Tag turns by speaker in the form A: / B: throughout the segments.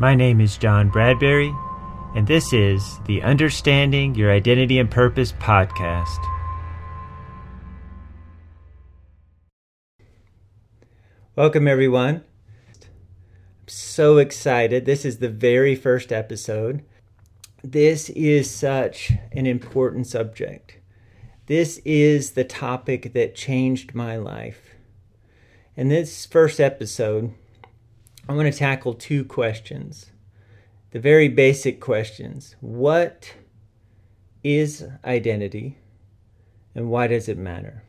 A: My name is John Bradbury, and this is the Understanding Your Identity and Purpose podcast. Welcome, everyone. I'm so excited. This is the very first episode. This is such an important subject. This is the topic that changed my life. In this first episode, I want to tackle two questions. The very basic questions What is identity and why does it matter?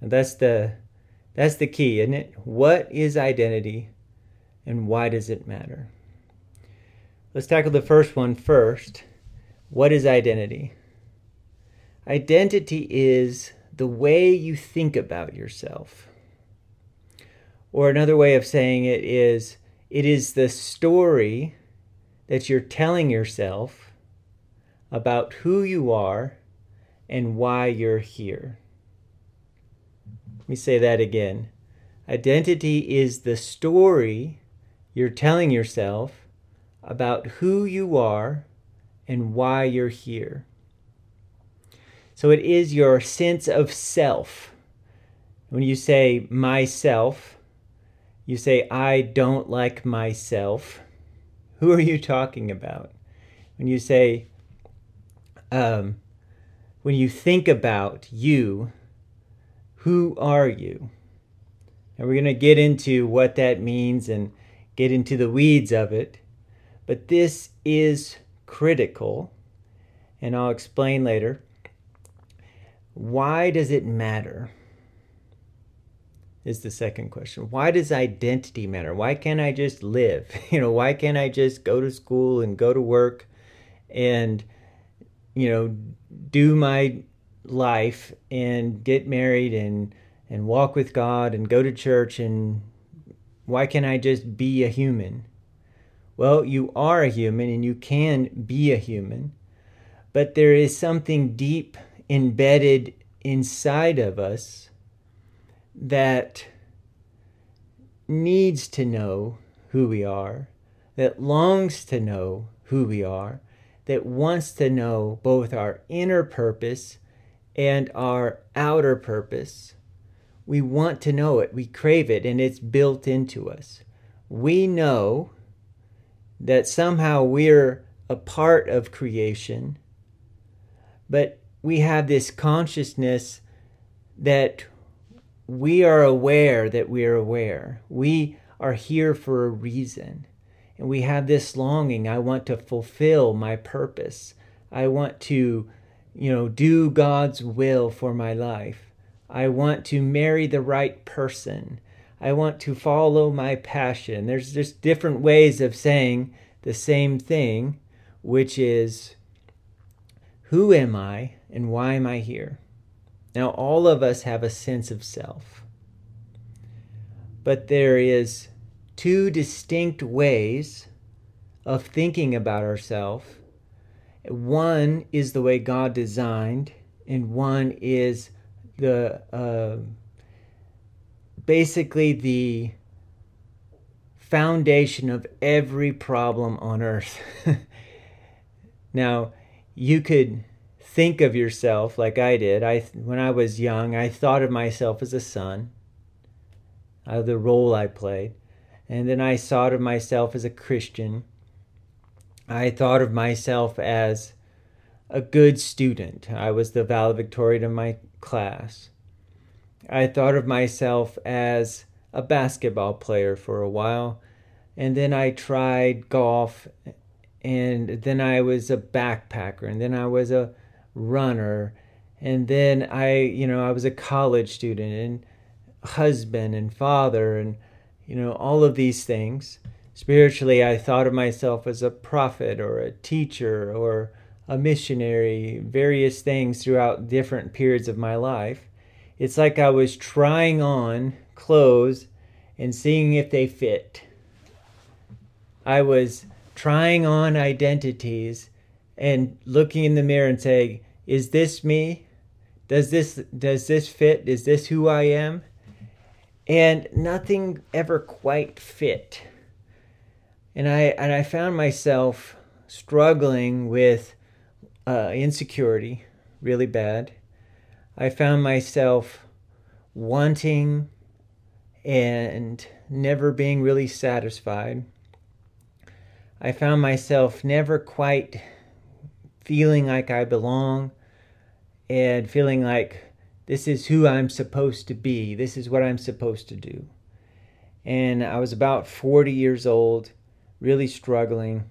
A: And that's the that's the key, isn't it? What is identity and why does it matter? Let's tackle the first one first. What is identity? Identity is the way you think about yourself. Or another way of saying it is it is the story that you're telling yourself about who you are and why you're here. Let me say that again. Identity is the story you're telling yourself about who you are and why you're here. So it is your sense of self. When you say myself, you say, I don't like myself. Who are you talking about? When you say, um, when you think about you, who are you? And we're going to get into what that means and get into the weeds of it. But this is critical, and I'll explain later. Why does it matter? Is the second question. Why does identity matter? Why can't I just live? You know, why can't I just go to school and go to work and, you know, do my life and get married and and walk with God and go to church and why can't I just be a human? Well, you are a human and you can be a human, but there is something deep embedded inside of us that needs to know who we are, that longs to know who we are, that wants to know both our inner purpose and our outer purpose. We want to know it, we crave it, and it's built into us. We know that somehow we're a part of creation, but we have this consciousness that we are aware that we are aware. We are here for a reason. And we have this longing. I want to fulfill my purpose. I want to, you know, do God's will for my life. I want to marry the right person. I want to follow my passion. There's just different ways of saying the same thing, which is who am I and why am I here? Now, all of us have a sense of self, but there is two distinct ways of thinking about ourselves. One is the way God designed, and one is the uh, basically the foundation of every problem on earth. now, you could think of yourself like I did. I when I was young, I thought of myself as a son, uh, the role I played, and then I thought of myself as a Christian. I thought of myself as a good student. I was the valedictorian of my class. I thought of myself as a basketball player for a while, and then I tried golf, and then I was a backpacker, and then I was a runner. And then i you know i was a college student and husband and father and you know all of these things. Spiritually i thought of myself as a prophet or a teacher or a missionary various things throughout different periods of my life. It's like i was trying on clothes and seeing if they fit. I was trying on identities and looking in the mirror and saying, "Is this me? Does this does this fit? Is this who I am?" And nothing ever quite fit. And I and I found myself struggling with uh, insecurity really bad. I found myself wanting and never being really satisfied. I found myself never quite feeling like I belong and feeling like this is who I'm supposed to be. This is what I'm supposed to do. And I was about 40 years old, really struggling.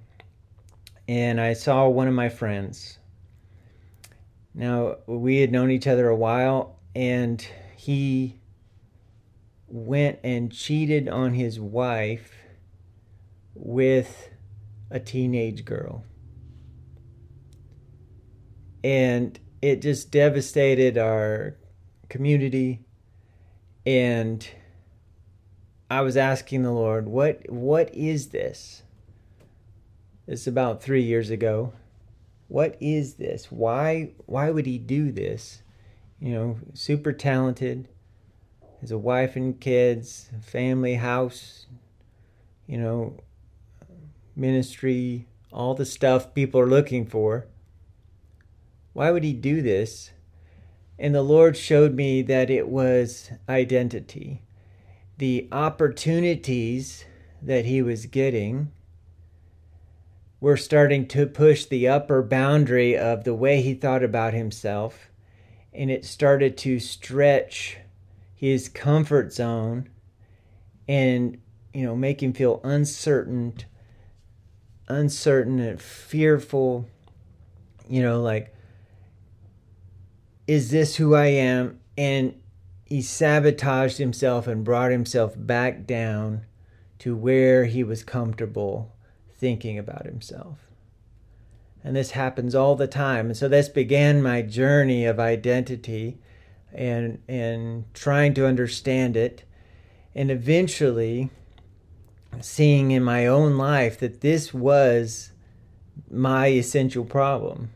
A: And I saw one of my friends. Now, we had known each other a while, and he went and cheated on his wife with a teenage girl. And it just devastated our community and I was asking the Lord, what what is this? It's about 3 years ago. What is this? Why why would he do this? You know, super talented, has a wife and kids, family, house, you know, ministry, all the stuff people are looking for. Why would he do this? And the Lord showed me that it was identity. The opportunities that he was getting were starting to push the upper boundary of the way he thought about himself. And it started to stretch his comfort zone and, you know, make him feel uncertain, uncertain and fearful, you know, like, is this who I am? And he sabotaged himself and brought himself back down to where he was comfortable thinking about himself. And this happens all the time. And so this began my journey of identity and and trying to understand it and eventually seeing in my own life that this was my essential problem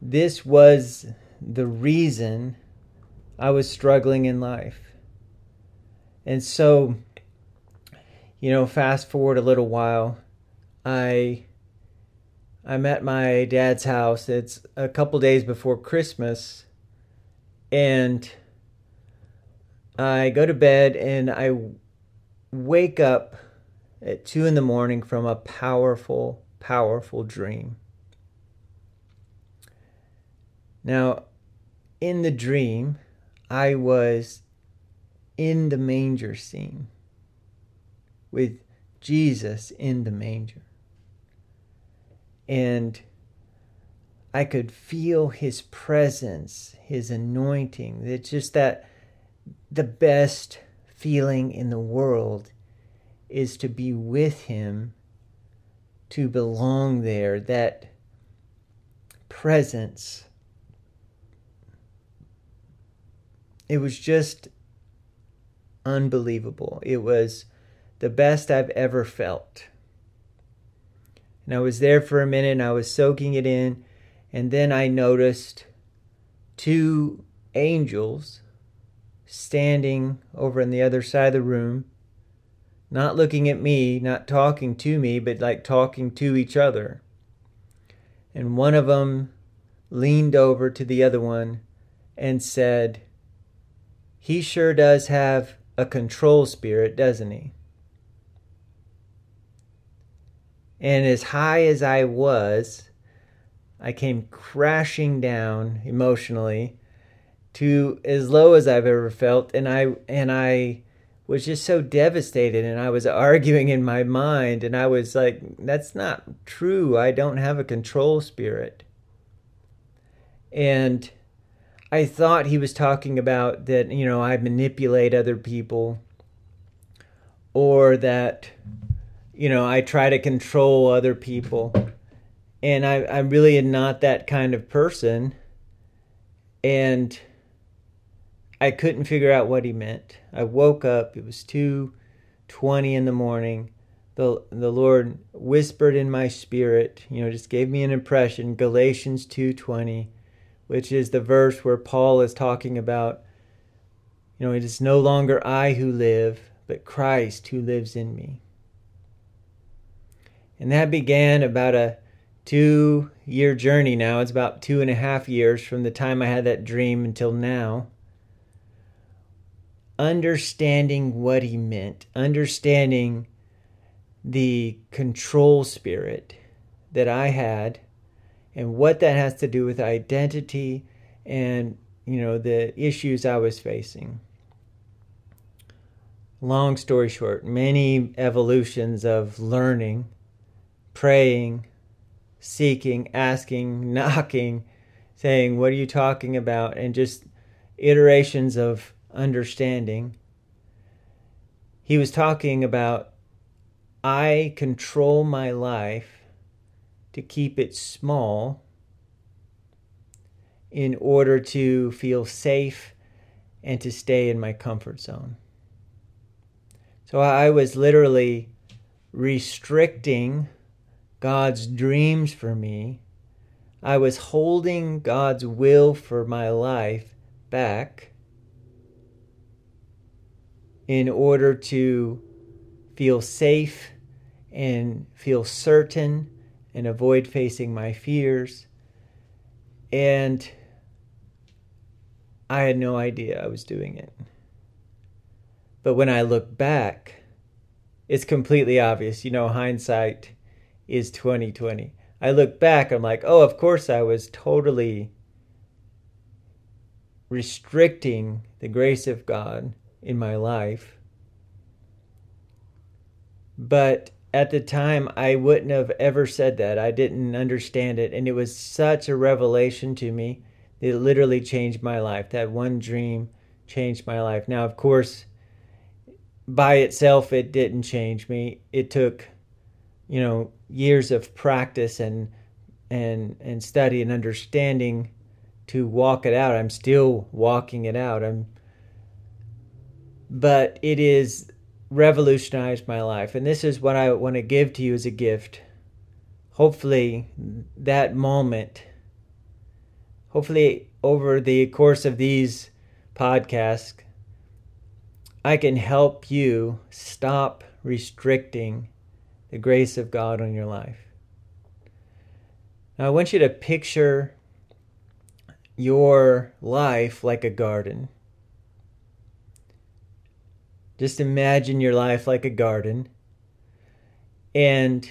A: this was the reason I was struggling in life. And so, you know, fast forward a little while, I I'm at my dad's house. It's a couple days before Christmas, and I go to bed and I wake up at two in the morning from a powerful, powerful dream. Now, in the dream, I was in the manger scene with Jesus in the manger. And I could feel his presence, his anointing. It's just that the best feeling in the world is to be with him, to belong there, that presence it was just unbelievable. It was the best I've ever felt. And I was there for a minute and I was soaking it in. And then I noticed two angels standing over on the other side of the room, not looking at me, not talking to me, but like talking to each other. And one of them leaned over to the other one and said, he sure does have a control spirit, doesn't he? And as high as I was, I came crashing down emotionally to as low as I've ever felt and I and I was just so devastated and I was arguing in my mind and I was like that's not true. I don't have a control spirit. And I thought he was talking about that, you know, I manipulate other people or that, you know, I try to control other people. And I, I really am not that kind of person. And I couldn't figure out what he meant. I woke up, it was 2:20 in the morning. The the Lord whispered in my spirit, you know, just gave me an impression, Galatians 2:20 which is the verse where Paul is talking about, you know, it is no longer I who live, but Christ who lives in me. And that began about a two year journey now. It's about two and a half years from the time I had that dream until now. Understanding what he meant, understanding the control spirit that I had and what that has to do with identity and you know the issues I was facing. Long story short, many evolutions of learning, praying, seeking, asking, knocking, saying, What are you talking about? and just iterations of understanding. He was talking about I control my life to keep it small in order to feel safe and to stay in my comfort zone. So I was literally restricting God's dreams for me. I was holding God's will for my life back in order to feel safe and feel certain and avoid facing my fears. And I had no idea I was doing it. But when I look back, it's completely obvious. You know, hindsight is 2020. I look back, I'm like, oh, of course I was totally restricting the grace of God in my life but at the time, I wouldn't have ever said that. I didn't understand it. And it was such a revelation to me. It literally changed my life. That one dream changed my life. Now, of course, by itself, it didn't change me. It took, you know, years of practice and and and study and understanding to walk it out. I'm still walking it out. I'm but it is revolutionized my life. And this is what I want to give to you as a gift. Hopefully, that moment, hopefully, over the course of these podcasts, I can help you stop restricting the grace of God on your life. Now, I want you to picture your life like a garden. Just imagine your life like a garden. And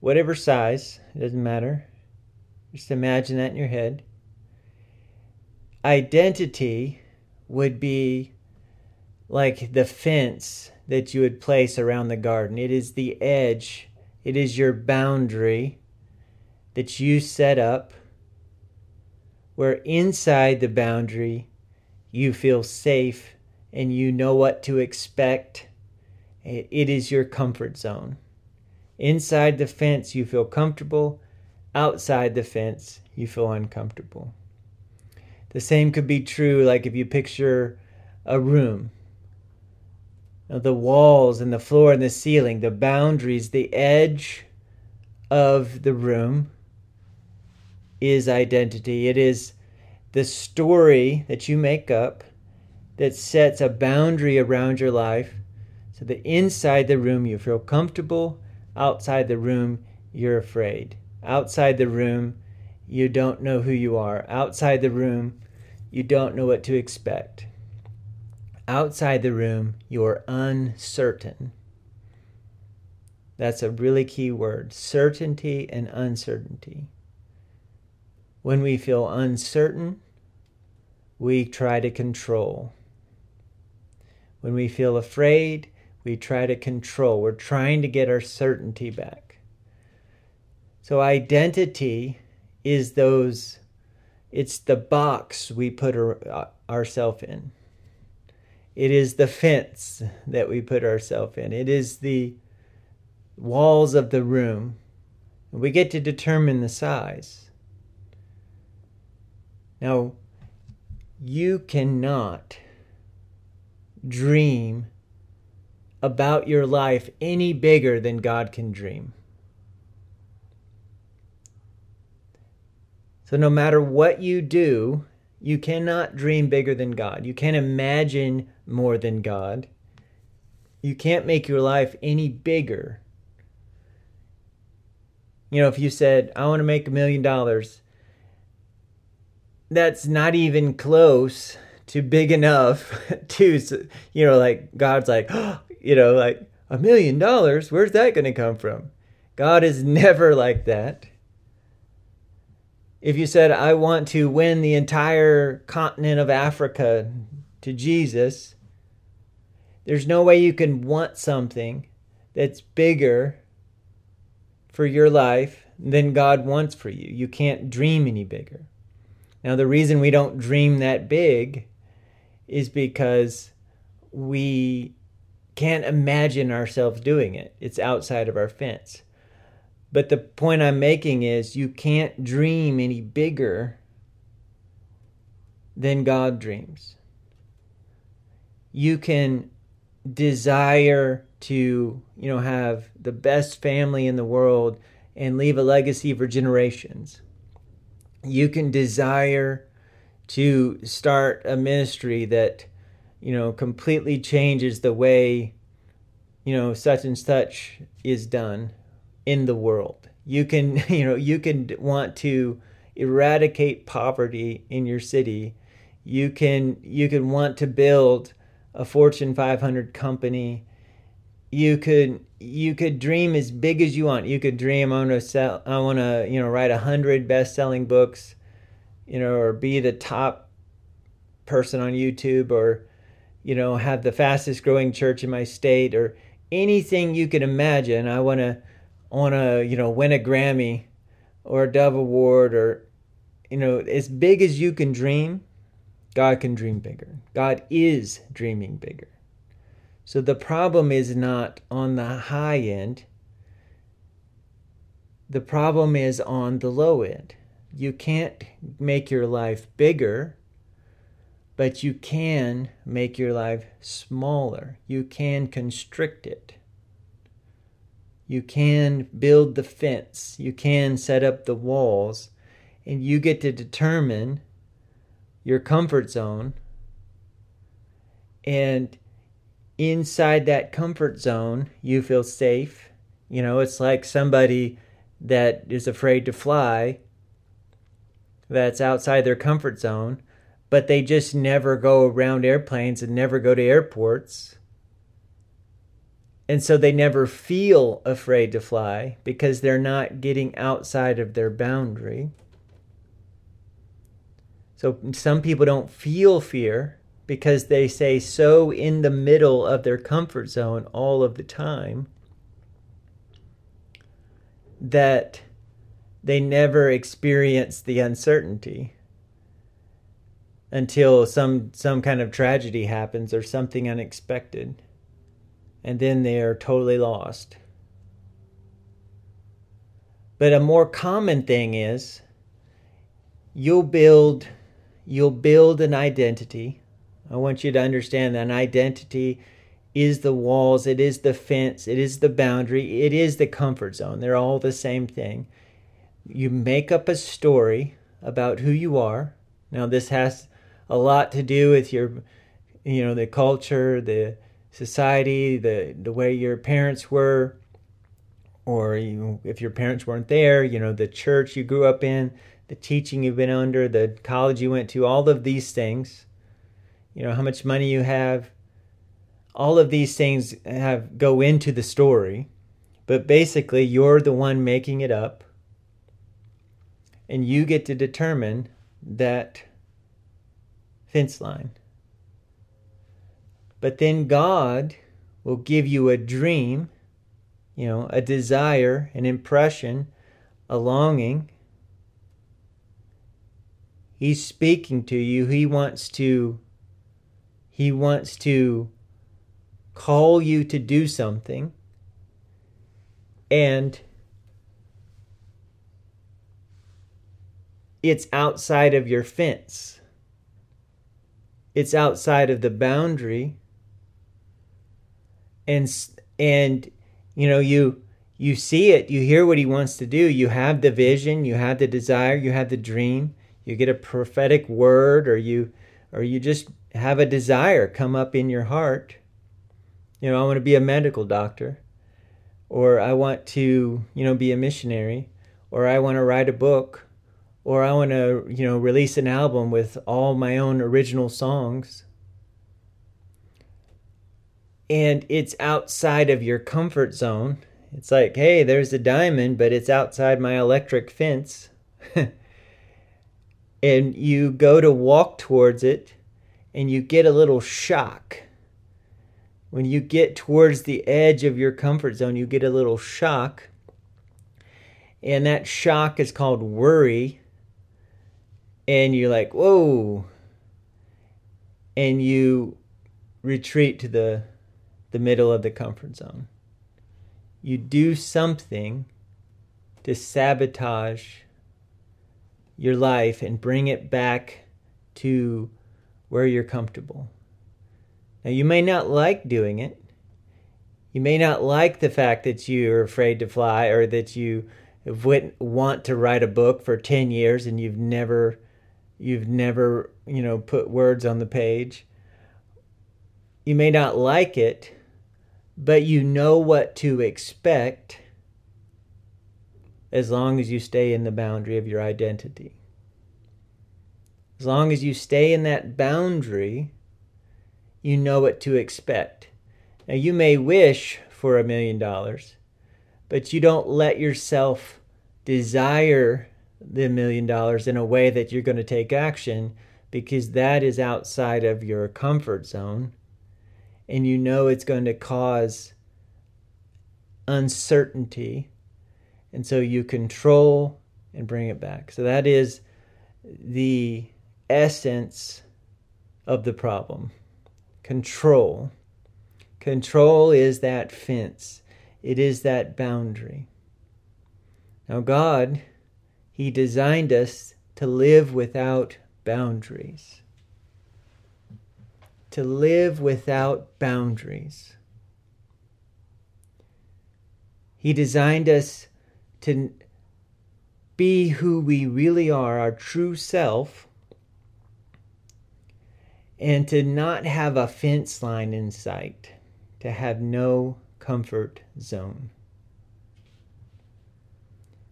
A: whatever size, it doesn't matter. Just imagine that in your head. Identity would be like the fence that you would place around the garden. It is the edge, it is your boundary that you set up, where inside the boundary you feel safe and you know what to expect. It is your comfort zone. Inside the fence, you feel comfortable. Outside the fence, you feel uncomfortable. The same could be true, like if you picture a room. The walls and the floor and the ceiling, the boundaries, the edge of the room is identity. It is the story that you make up that sets a boundary around your life so that inside the room you feel comfortable, outside the room you're afraid. Outside the room you don't know who you are. Outside the room you don't know what to expect. Outside the room you're uncertain. That's a really key word certainty and uncertainty. When we feel uncertain, we try to control. When we feel afraid, we try to control. We're trying to get our certainty back. So, identity is those, it's the box we put our, uh, ourselves in. It is the fence that we put ourselves in. It is the walls of the room. We get to determine the size. Now, you cannot dream about your life any bigger than God can dream. So, no matter what you do, you cannot dream bigger than God. You can't imagine more than God. you can't make your life any bigger. You know, if you said, I want to make a million dollars, that's not even close to big enough to, you know, like God's like, you know, like a million dollars, where's that going to come from? God is never like that. If you said, I want to win the entire continent of Africa to Jesus, there's no way you can want something that's bigger for your life than God wants for you. You can't dream any bigger. Now, the reason we don't dream that big is because we can't imagine ourselves doing it. It's outside of our fence. But the point I'm making is you can't dream any bigger than God dreams. You can desire to, you know, have the best family in the world and leave a legacy for generations. You can desire to start a ministry that, you know, completely changes the way, you know, such and such is done in the world. You can, you know, you can want to eradicate poverty in your city. You can you can want to build a Fortune 500 company. You could you could dream as big as you want. You could dream I want to sell I want to, you know, write a 100 best-selling books, you know, or be the top person on YouTube or you know, have the fastest growing church in my state or anything you can imagine. I want to want to, you know, win a Grammy or a Dove Award or you know, as big as you can dream, God can dream bigger. God is dreaming bigger. So the problem is not on the high end, the problem is on the low end. You can't make your life bigger, but you can make your life smaller. You can constrict it. You can build the fence. You can set up the walls. And you get to determine your comfort zone. And inside that comfort zone, you feel safe. You know, it's like somebody that is afraid to fly that's outside their comfort zone, but they just never go around airplanes and never go to airports. And so they never feel afraid to fly because they're not getting outside of their boundary. So some people don't feel fear because they say so in the middle of their comfort zone all of the time that they never experience the uncertainty until some some kind of tragedy happens or something unexpected and then they are totally lost but a more common thing is you'll build you'll build an identity. I want you to understand that an identity is the walls, it is the fence, it is the boundary, it is the comfort zone. They're all the same thing. You make up a story about who you are. Now, this has a lot to do with your, you know, the culture, the society, the the way your parents were, or you, if your parents weren't there, you know, the church you grew up in, the teaching you've been under, the college you went to, all of these things, you know, how much money you have, all of these things have go into the story. But basically, you're the one making it up. And you get to determine that fence line. But then God will give you a dream, you know, a desire, an impression, a longing, He's speaking to you. He wants to he wants to call you to do something. And it's outside of your fence. It's outside of the boundary. And and you know, you you see it, you hear what he wants to do. You have the vision, you have the desire, you have the dream you get a prophetic word or you or you just have a desire come up in your heart You know, I want to be a medical doctor, or I want to, you know, be a missionary, or I want to write a book, or I want to, you know, release an album with all my own original songs. And it's outside of your comfort zone. It's like, hey, there's a diamond, but it's outside my electric fence. and you go to walk towards it and you get a little shock. When you get towards the edge of your comfort zone, you get a little shock. And that shock is called worry. And you're like, whoa. And you retreat to the, the middle of the comfort zone. You do something to sabotage your life and bring it back to where you're comfortable. Now, you may not like doing it. You may not like the fact that you're afraid to fly or that you want to write a book for 10 years and you've never you've never, you know, put words on the page. You may not like it, but you know what to expect as long as you stay in the boundary of your identity. As long as you stay in that boundary, you know what to expect. Now, you may wish for a million dollars, but you don't let yourself desire the million dollars in a way that you're going to take action because that is outside of your comfort zone and you know it's going to cause uncertainty and so you control and bring it back. So that is the essence of the problem. Control. Control is that fence, it is that boundary. Now, God, He designed us to live without boundaries. To live without boundaries. He designed us to be who we really are, our true self, and to not have a fence line in sight, to have no comfort zone.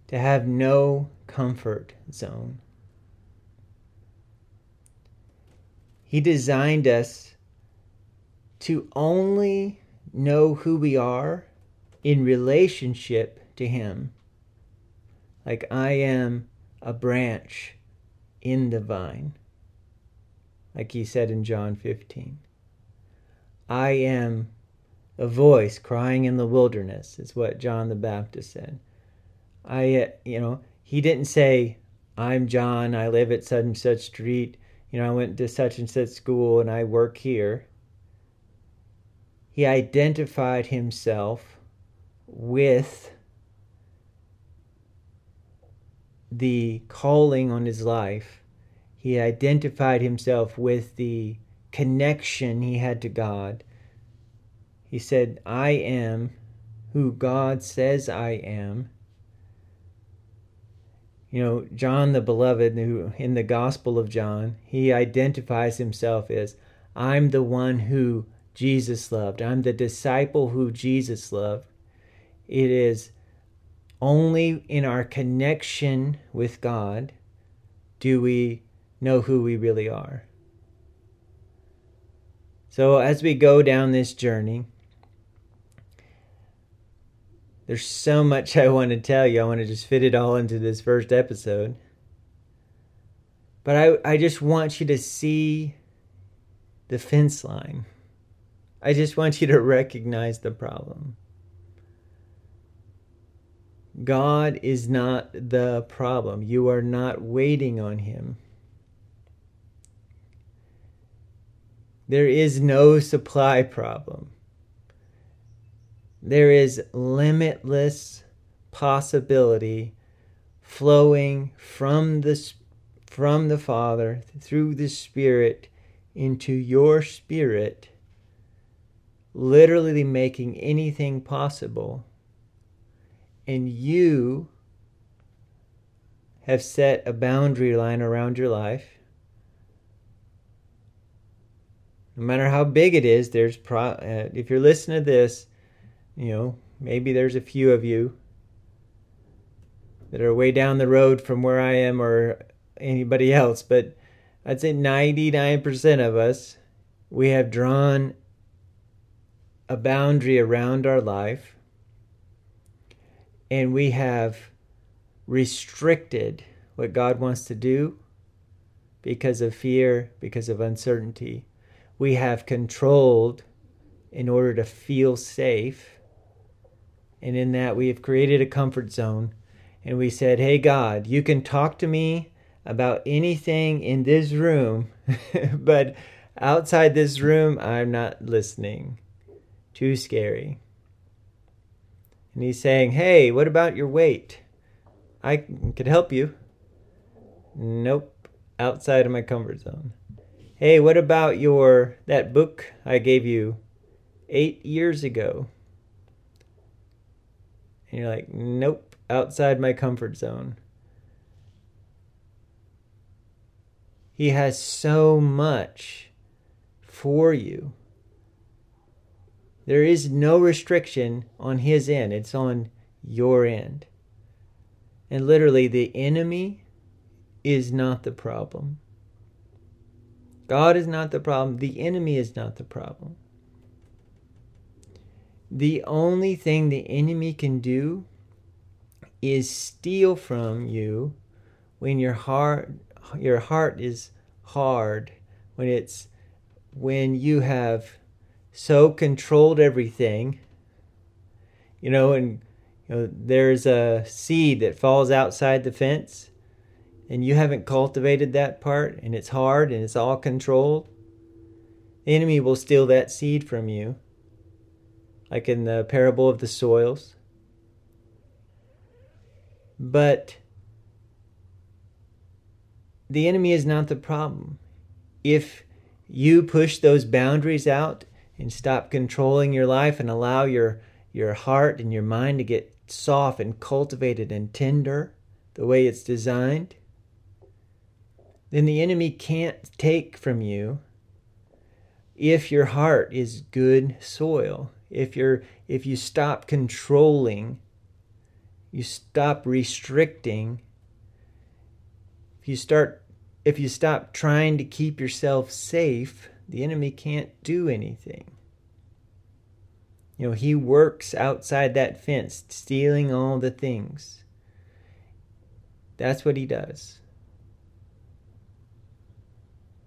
A: To have no comfort zone. He designed us to only know who we are in relationship to Him like I am a branch in the vine, like he said in John 15. I am a voice crying in the wilderness, is what John the Baptist said. I, uh, you know, he didn't say, I'm John, I live at such and such street, you know, I went to such and such school and I work here. He identified himself with the calling on his life, he identified himself with the connection he had to God. He said, I am who God says I am. You know, John the Beloved, who in the Gospel of John, he identifies himself as, I'm the one who Jesus loved. I'm the disciple who Jesus loved. It is only in our connection with God do we know who we really are. So, as we go down this journey, there's so much I want to tell you. I want to just fit it all into this first episode. But I, I just want you to see the fence line. I just want you to recognize the problem. God is not the problem. You are not waiting on Him. There is no supply problem. There is limitless possibility flowing from the, from the Father through the Spirit into your spirit, literally making anything possible and you have set a boundary line around your life. No matter how big it is, there's pro- uh, if you're listening to this, you know, maybe there's a few of you that are way down the road from where I am or anybody else, but I'd say 99% of us, we have drawn a boundary around our life and we have restricted what God wants to do because of fear, because of uncertainty. We have controlled in order to feel safe. And in that, we have created a comfort zone. And we said, Hey, God, you can talk to me about anything in this room, but outside this room, I'm not listening. Too scary. And he's saying, Hey, what about your weight? I could help you. Nope, outside of my comfort zone. Hey, what about your that book I gave you 8 years ago? And you're like, "Nope, outside my comfort zone." He has so much for you. There is no restriction on his end, it's on your end. And literally, the enemy is not the problem. God is not the problem. The enemy is not the problem. The only thing the enemy can do is steal from you when your heart your heart is hard, when it's when you have so controlled everything, you know, and you know, there's a seed that falls outside the fence and you haven't cultivated that part and it's hard and it's all controlled, the enemy will steal that seed from you, like in the parable of the soils. But the enemy is not the problem. If you push those boundaries out and stop controlling your life and allow your your heart and your mind to get soft and cultivated and tender the way it's designed, then the enemy can't take from you if your heart is good soil. If you're if you stop controlling, you stop restricting, if you start if you stop trying to keep yourself safe, the enemy can't do anything. You know, he works outside that fence, stealing all the things. That's what he does.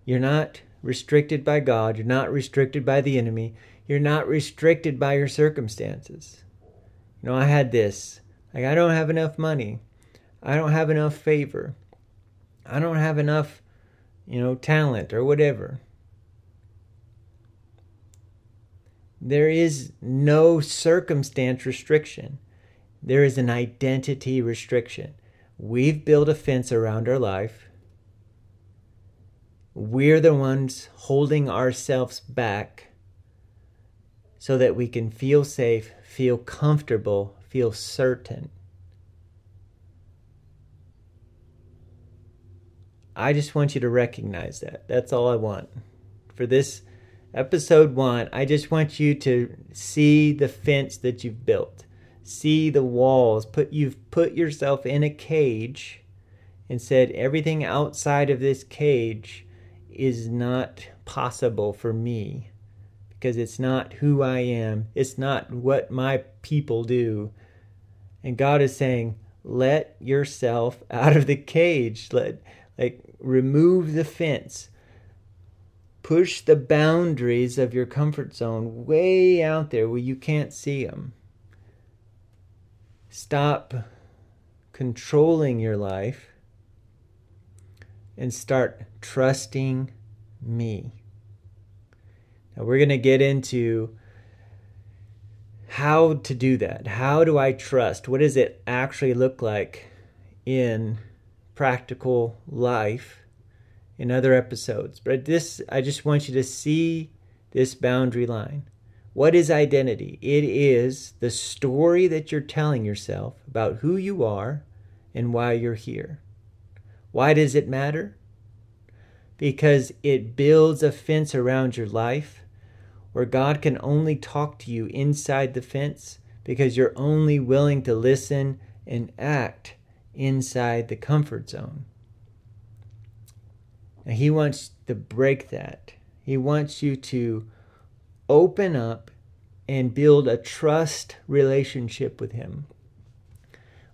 A: You're not restricted by God. You're not restricted by the enemy. You're not restricted by your circumstances. You know, I had this. Like, I don't have enough money. I don't have enough favor. I don't have enough, you know, talent or whatever. There is no circumstance restriction. There is an identity restriction. We've built a fence around our life. We're the ones holding ourselves back so that we can feel safe, feel comfortable, feel certain. I just want you to recognize that. That's all I want. For this episode one, I just want you to see the fence that you've built, see the walls. Put you've put yourself in a cage, and said everything outside of this cage is not possible for me because it's not who I am. It's not what my people do. And God is saying, let yourself out of the cage. Let like remove the fence push the boundaries of your comfort zone way out there where you can't see them. Stop controlling your life and start trusting me. Now, we're going to get into how to do that. How do I trust? What does it actually look like in practical life? in other episodes. But this, I just want you to see this boundary line. What is identity? It is the story that you're telling yourself about who you are and why you're here. Why does it matter? because it builds a fence around your life where God can only talk to you inside the fence because you're only willing to listen and act inside the comfort zone. He wants to break that. He wants you to open up and build a trust relationship with Him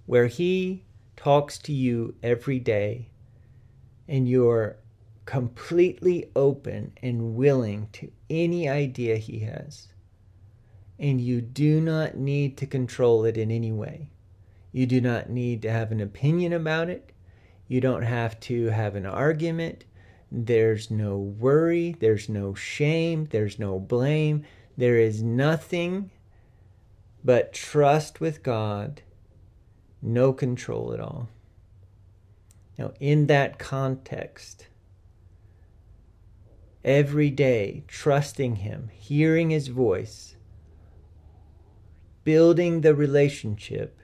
A: where He talks to you every day and you're completely open and willing to any idea He has. And you do not need to control it in any way. You do not need to have an opinion about it. You don't have to have an argument. There's no worry. There's no shame. There's no blame. There is nothing but trust with God, no control at all. Now, in that context, every day, trusting Him, hearing His voice, building the relationship,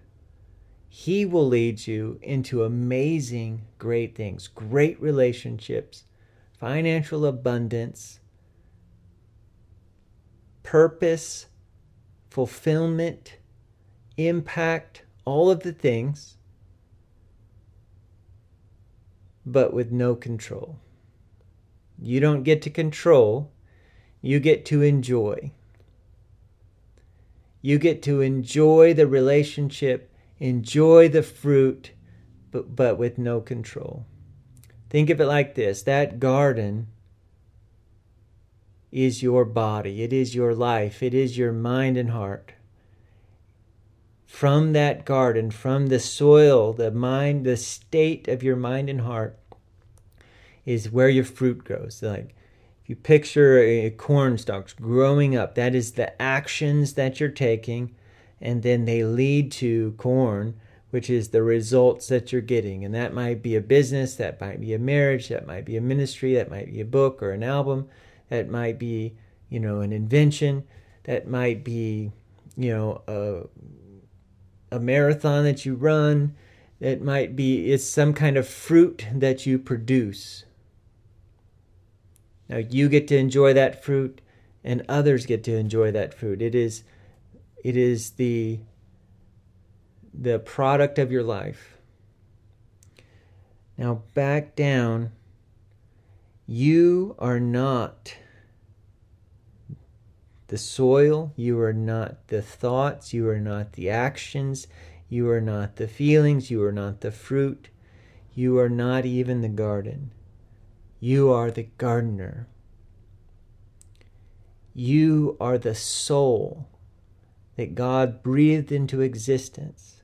A: He will lead you into amazing, great things, great relationships, financial abundance, purpose, fulfillment, impact, all of the things, but with no control. You don't get to control, you get to enjoy. You get to enjoy the relationship, enjoy the fruit, but, but with no control. Think of it like this that garden is your body, it is your life, it is your mind and heart. From that garden, from the soil, the mind, the state of your mind and heart, is where your fruit grows. Like if you picture a corn stalks growing up, that is the actions that you're taking, and then they lead to corn which is the results that you're getting. And that might be a business, that might be a marriage, that might be a ministry, that might be a book or an album, that might be, you know, an invention, that might be, you know, a, a marathon that you run, it might be, it's some kind of fruit that you produce. Now you get to enjoy that fruit and others get to enjoy that fruit. It is it is the the product of your life. Now, back down. You are not the soil, you are not the thoughts, you are not the actions, you are not the feelings, you are not the fruit, you are not even the garden. You are the gardener. You are the soul that God breathed into existence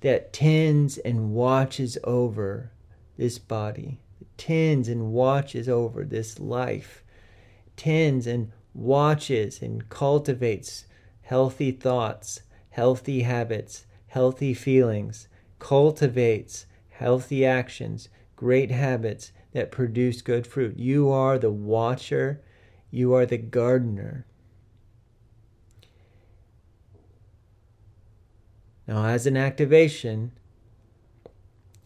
A: that tends and watches over this body, tends and watches over this life, tends and watches and cultivates healthy thoughts, healthy habits, healthy feelings, cultivates healthy actions, great habits that produce good fruit. You are the watcher, you are the gardener. Now, as an activation,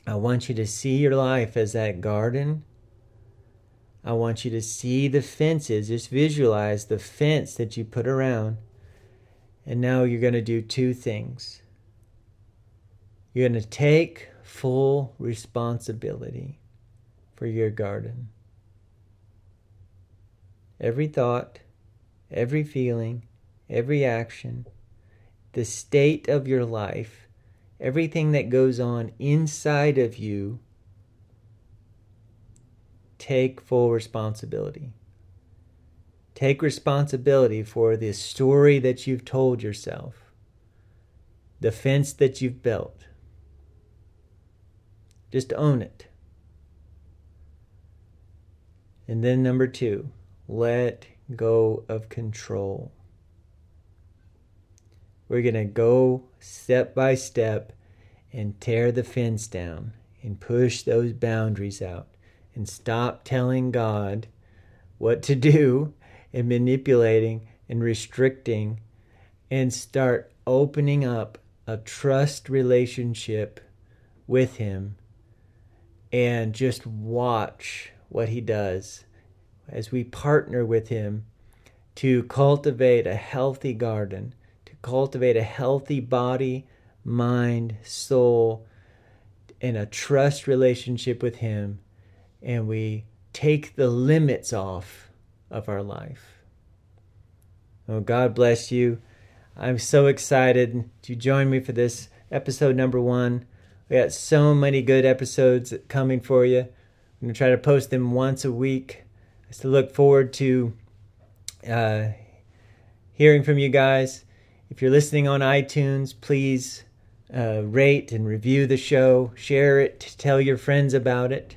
A: I want you to see your life as that garden. I want you to see the fences. Just visualize the fence that you put around. And now you're going to do two things. You're going to take full responsibility for your garden. Every thought, every feeling, every action the state of your life, everything that goes on inside of you, take full responsibility. Take responsibility for the story that you've told yourself, the fence that you've built. Just own it. And then, number two, let go of control. We're going to go step by step and tear the fence down and push those boundaries out and stop telling God what to do and manipulating and restricting and start opening up a trust relationship with Him and just watch what He does as we partner with Him to cultivate a healthy garden, to cultivate a healthy body, mind, soul, and a trust relationship with Him. And we take the limits off of our life. Oh, God bless you. I'm so excited to join me for this episode number one. We got so many good episodes coming for you. I'm going to try to post them once a week. I still look forward to uh, hearing from you guys. If you're listening on iTunes, please uh, rate and review the show, share it, tell your friends about it,